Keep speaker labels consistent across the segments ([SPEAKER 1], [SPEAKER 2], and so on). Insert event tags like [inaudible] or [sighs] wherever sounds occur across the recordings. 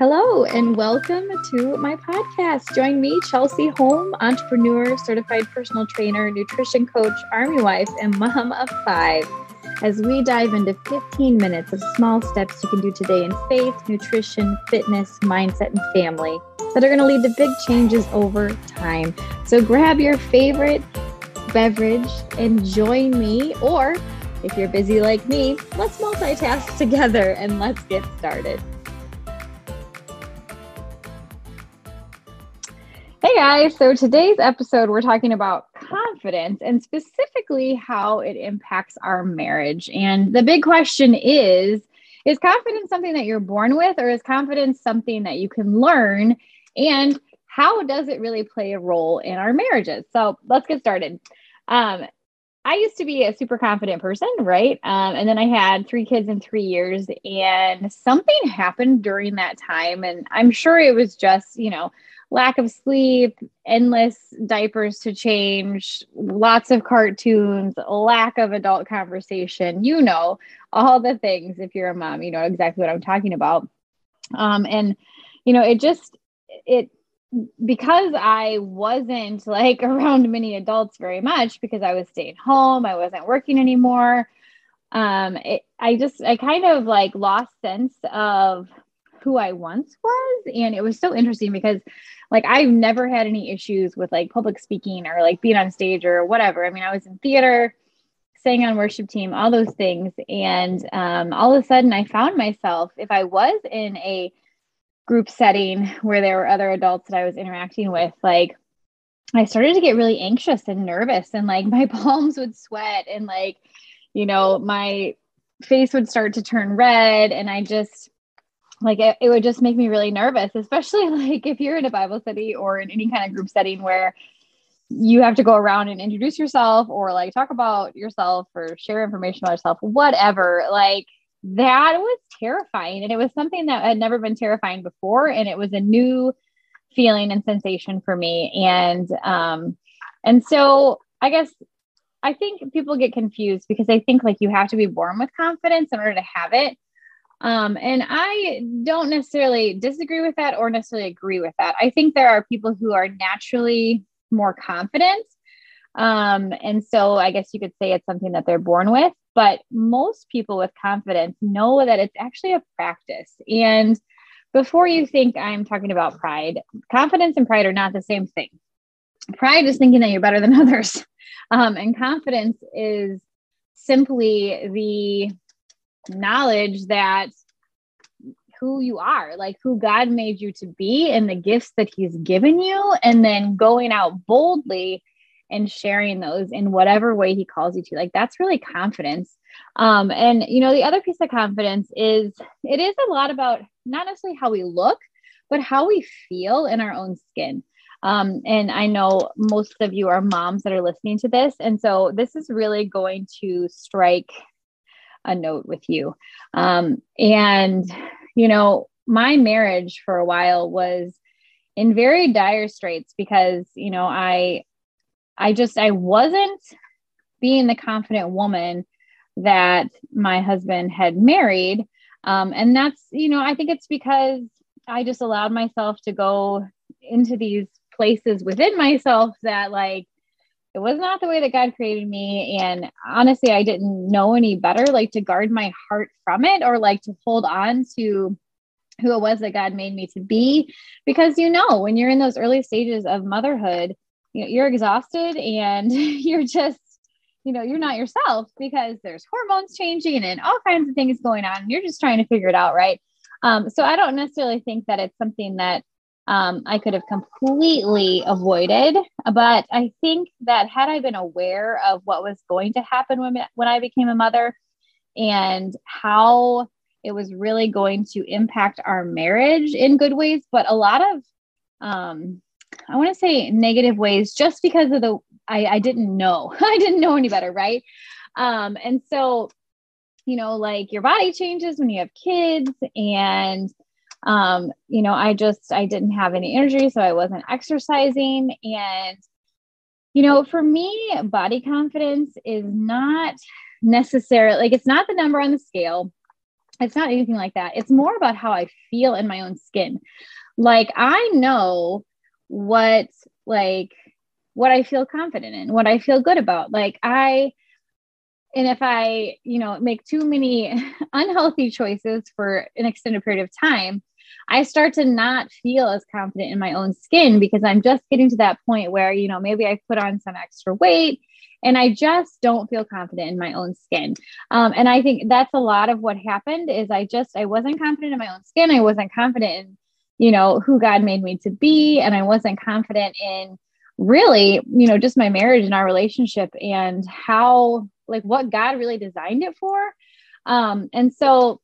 [SPEAKER 1] Hello, and welcome to my podcast. Join me, Chelsea Holm, entrepreneur, certified personal trainer, nutrition coach, army wife, and mom of five, as we dive into 15 minutes of small steps you can do today in faith, nutrition, fitness, mindset, and family that are going to lead to big changes over time. So grab your favorite beverage and join me, or if you're busy like me, let's multitask [laughs] together and let's get started. Guys, so today's episode we're talking about confidence and specifically how it impacts our marriage. And the big question is is confidence something that you're born with or is confidence something that you can learn and how does it really play a role in our marriages? So, let's get started. Um, I used to be a super confident person, right? Um, and then I had three kids in three years, and something happened during that time. And I'm sure it was just, you know, lack of sleep, endless diapers to change, lots of cartoons, lack of adult conversation, you know, all the things. If you're a mom, you know exactly what I'm talking about. Um, and, you know, it just, it, because I wasn't like [laughs] around many adults very much because I was staying home, I wasn't working anymore. Um, it, I just, I kind of like lost sense of who I once was. And it was so interesting because like I've never had any issues with like public speaking or like being on stage or whatever. I mean, I was in theater, sang on worship team, all those things. And um, all of a sudden I found myself, if I was in a group setting where there were other adults that I was interacting with, like I started to get really anxious and nervous and like [laughs] my palms would sweat and like, you know, my face would start to turn red and I just like it, it would just make me really nervous especially [laughs] like if you're in a bible study or in any kind of group setting where you have to go around and introduce yourself or like talk about yourself or share information about yourself whatever like that was terrifying. And it was something that had never been terrifying before and it was a new feeling and sensation for me. And um and so i guess i think people get confused because they think like you have to be born with confidence in order to have it um, and I don't necessarily disagree with that or necessarily agree with that. I think there are people who are naturally more confident. Um, and so I guess you could say it's something that they're born with. But most people with confidence know that it's actually a practice. And before you think I'm talking about pride, confidence and pride are not the same thing. Pride is thinking that you're better than [laughs] others. Um, and confidence is simply the knowledge that who you are, like who God made you to be and the gifts that He's given you, and then going out boldly and sharing those in whatever way He calls you to. Like that's really confidence. Um, and you know, the other piece of confidence is it is a lot about not necessarily how we look, but how we feel in our own skin. Um, and I know most of you are moms that are listening to this. And so this is really going to strike a note with you. Um, and, you know, my marriage for a while was in very dire straits because, you know, I, I just, I wasn't being the confident woman that my husband had married. Um, and that's, you know, I think it's because I just allowed myself to go into these places within myself that like it was not the way that God created me. And honestly, I didn't know any better, like to guard my heart from it or like to hold on to who it was that God made me to be. Because you know, when you're in those early stages of motherhood, you know, you're exhausted and [laughs] you're just, you know, you're not yourself because there's hormones changing and all kinds of things going on. You're just trying to figure it out, right? Um, so I don't necessarily think that it's something that um, I could have completely avoided. But I think that had I been aware of what was going to happen when, when I became a mother and how it was really going to impact our marriage in good ways, but a lot of, um, I want to say negative ways just because of the, I, I didn't know. [laughs] I didn't know any better, right? Um, and so, you know, like your body changes when you have kids and um, you know, I just I didn't have any energy, so I wasn't exercising. And, you know, for me, body confidence is not necessarily like it's not the number on the scale. it's not anything like that. It's more about how I feel in my own skin. Like I know what like what I feel confident in, what I feel good about. Like I and if I, you know, make too many [laughs] unhealthy choices for an extended period of time, I start to not feel as confident in my own skin because I'm just getting to that point where, you know, maybe I put on some extra weight and I just don't feel confident in my own skin. Um, and I think that's a lot of what happened is I just I wasn't confident in my own skin. I wasn't confident in you know who God made me to be, and I wasn't confident in really you know just my marriage and our relationship and how like what God really designed it for. Um, and so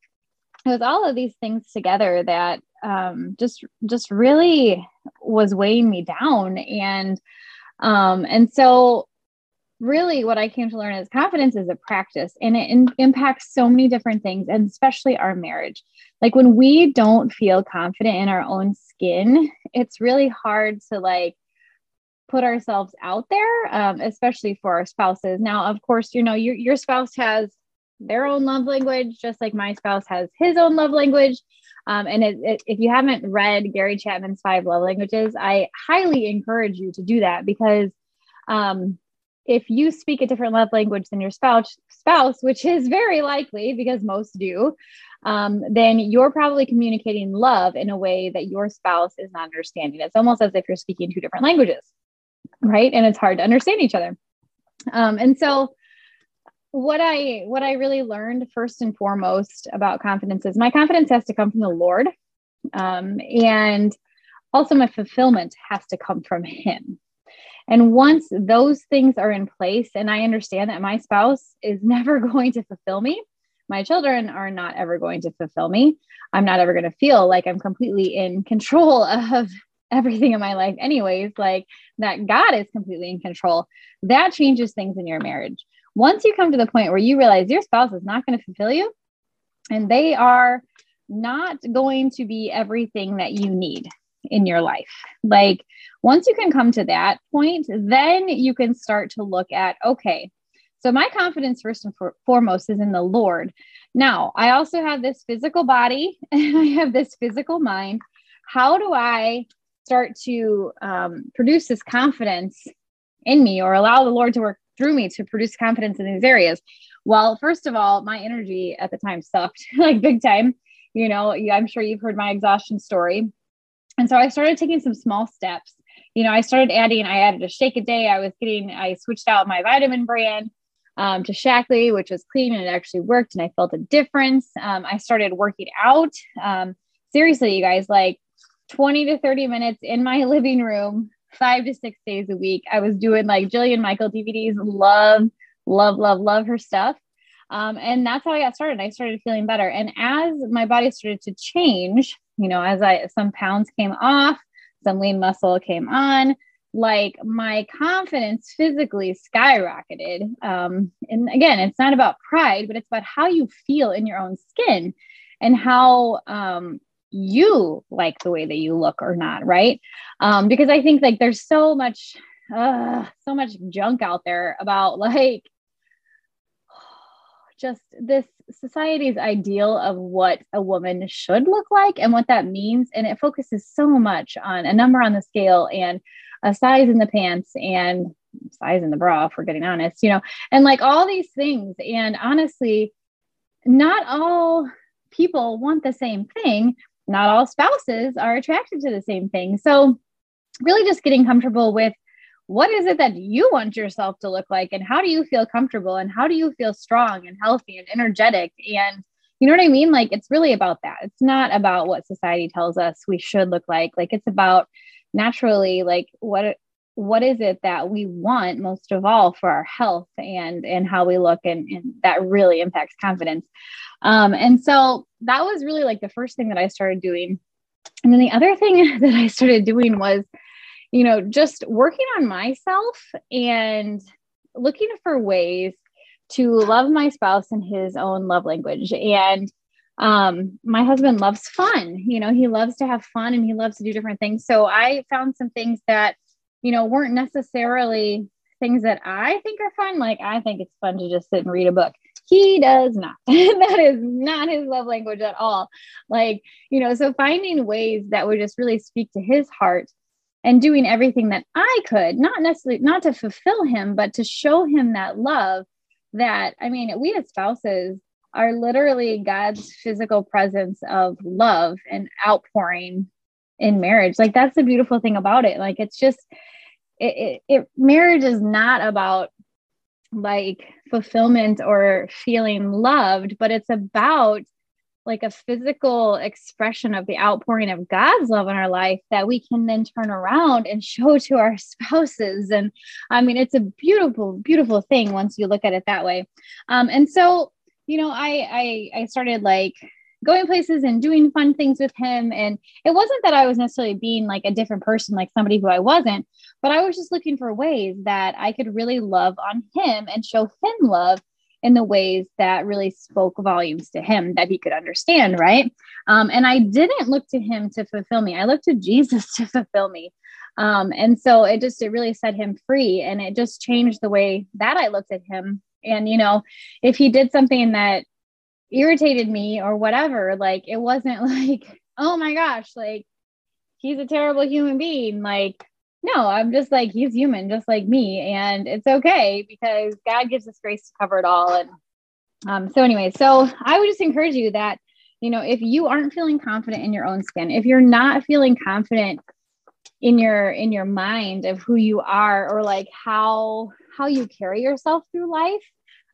[SPEAKER 1] it was all of these things together that um, just just really was weighing me down and um, and so really what I came to learn is confidence is a practice and it in- impacts so many different things, and especially our marriage. Like when we don't feel confident in our own skin, it's really hard to like put ourselves out there, um, especially for our spouses. Now, of course, you know, your, your spouse has their own love language, just like my spouse has his own love language. Um, and it, it, if you haven't read Gary Chapman's Five Love Languages, I highly encourage you to do that because um, if you speak a different love language than your spouse, spouse, which is very likely because most do, um, then you're probably communicating love in a way that your spouse is not understanding. It's almost as if you're speaking two different languages, right? And it's hard to understand each other. Um, and so, what I what I really learned first and foremost about confidence is my confidence has to come from the Lord, um, and also my fulfillment has to come from Him. And once those things are in place, and I understand that my spouse is [laughs] never going to fulfill me, my children are not ever going to fulfill me. I'm not ever going to feel like I'm completely in control [laughs] of everything in my life, anyways, like that God is completely in control. That changes things in your marriage. Once you come to the point where you realize your spouse is not going to fulfill you and they are not going to be everything that you need in your life. Like once you can come to that point, then you can start to look at okay, so my confidence first and for- foremost is in the Lord. Now, I also have this physical body [laughs] and I have this physical mind. How do I start to um, produce this confidence in me or allow the Lord to work through me to produce confidence in these areas? Well, first of all, my energy at the time sucked [laughs] like big time. You know, I'm sure you've heard my exhaustion story. And so I started taking some small steps. You know, I started adding, I added a shake a day. I was getting, I switched out my vitamin brand um, to Shaklee, which was clean and it actually worked. And I felt a difference. Um, I started working out. Um, seriously, you guys, like 20 to 30 minutes in my [laughs] living room, five to six days a week. I was doing like Jillian Michael DVDs. Love, love, love, love her stuff. Um, and that's how I got started. I started feeling better. And as my body started to change, you know, as I some pounds came off, some lean muscle came on, like my confidence physically skyrocketed. Um, and again, it's not about pride, but it's about how you feel in your own skin and how um, you like the way that you look or not, right? Um, because I think like there's so much, uh, so much junk out there about [laughs] like [sighs] just this society's ideal of what a woman should look like and what that means. And it focuses so much on a number on the scale and a size in the pants and size in the bra, if we're getting honest, you know, and like all these things. And honestly, not all people want the same thing. Not all spouses are attracted to the same thing. So, really just getting comfortable with what is it that you want yourself to look like and how do you feel comfortable and how do you feel strong and healthy and energetic? And you know what i mean? Like it's really about that. It's not about what society tells us we should look like. Like it's about naturally like what what is it that we want most of all for our health and and how we look and, and that really impacts confidence. Um, and so that was really like the first thing that i started doing and then the other thing [laughs] that i started doing was you know, just working on myself and looking for ways to love my spouse in his own love language. And um, my husband loves fun. You know, he loves to have fun and he loves to do different things. So I found some things that, you know, weren't necessarily things that I think are fun. Like I think it's fun to just sit and read a book. He does not. [laughs] that is not his love language at all. Like, you know, so finding ways that would just really speak to his heart and doing everything that I could, not necessarily not to fulfill him, but to show him that love that I mean, we as spouses are literally God's physical presence of love and outpouring in marriage. Like that's the beautiful thing about it. Like it's just it, it, it marriage is not about like fulfillment or feeling loved, but it's about like a physical expression of the outpouring of God's love in our life that we can then turn around and show to our [laughs] spouses. And I mean, it's a beautiful, beautiful thing once you look at it that way. Um, and so, you know, I, I, I started like going places and doing fun things with him. And it wasn't that I was necessarily being like a different person, like somebody who I wasn't, but I was just looking for ways that I could really love on him and show him love in the ways that really spoke volumes to him that he could understand, right? Um, and I didn't look to him to fulfill me. I looked to [laughs] Jesus to fulfill me. Um, and so it just, it really set him free and it just changed the way that I looked at him. And, you know, if he did something that irritated me or whatever, like it wasn't [laughs] like, oh my gosh, like he's a terrible human being. Like, no, I'm just like, he's human, just like me. And it's okay because God gives us grace to cover it all. And um, so, anyway, so I would just encourage you that, you know, if you aren't feeling confident in your own skin, if you're not feeling confident in your in your mind of who you are or like how how you carry yourself through life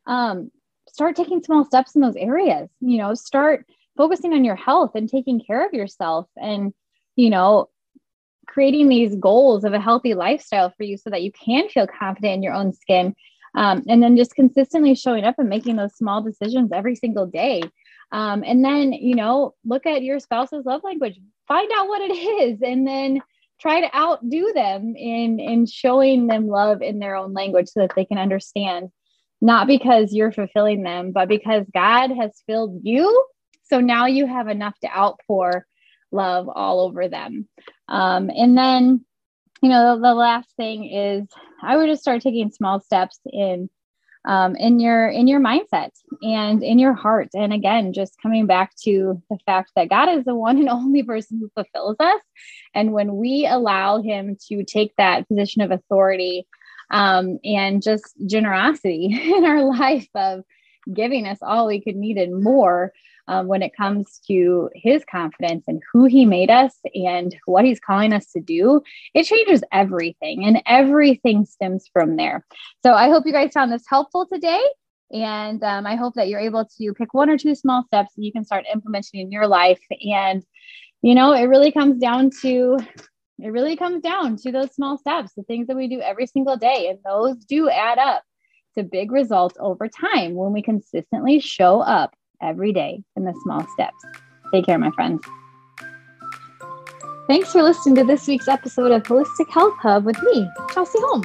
[SPEAKER 1] um start taking small steps in those areas you know start focusing on your health and taking care of yourself and you know creating these goals of a healthy lifestyle for you so that you can feel confident in your own skin um, and then just consistently showing up and making those small decisions every single day. Um, and then you know look at your spouse's love language find out what it [laughs] is and then try to outdo them in in showing them love in their own language so that they can understand not because you're fulfilling them, but because God has filled you. So now you have enough to outpour love all over them. Um, and then, you know, the, the, last thing is I would just start taking small steps in um, in your in your mindset and in your heart. And again, just coming back to the fact that God is the one and [laughs] only person who fulfills us. And when we allow Him to take that position of authority um, and just generosity [laughs] in our life of giving us all we could need and more um, when it comes to his confidence and who he made us and what he's calling us to do, it changes everything and everything stems from there. So I hope you guys found this helpful today. And um, I hope that you're able to pick one or two small steps that you can start implementing in your life. And, you know, it really comes down to it really comes down to those small steps, the things that we do every single day. And those do add up to big results over time when we consistently show up every day in the small steps. Take care, my friends. Thanks for listening to this week's episode of Holistic Health Hub with me, Chelsea Holm.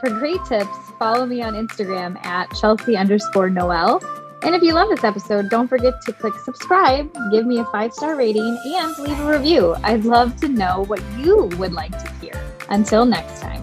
[SPEAKER 1] For great tips, follow me on Instagram at Chelsea underscore Noel and if you love this episode, don't forget to click subscribe, give me a five star rating, and leave a review. I'd love to know what you would like to hear. Until next time.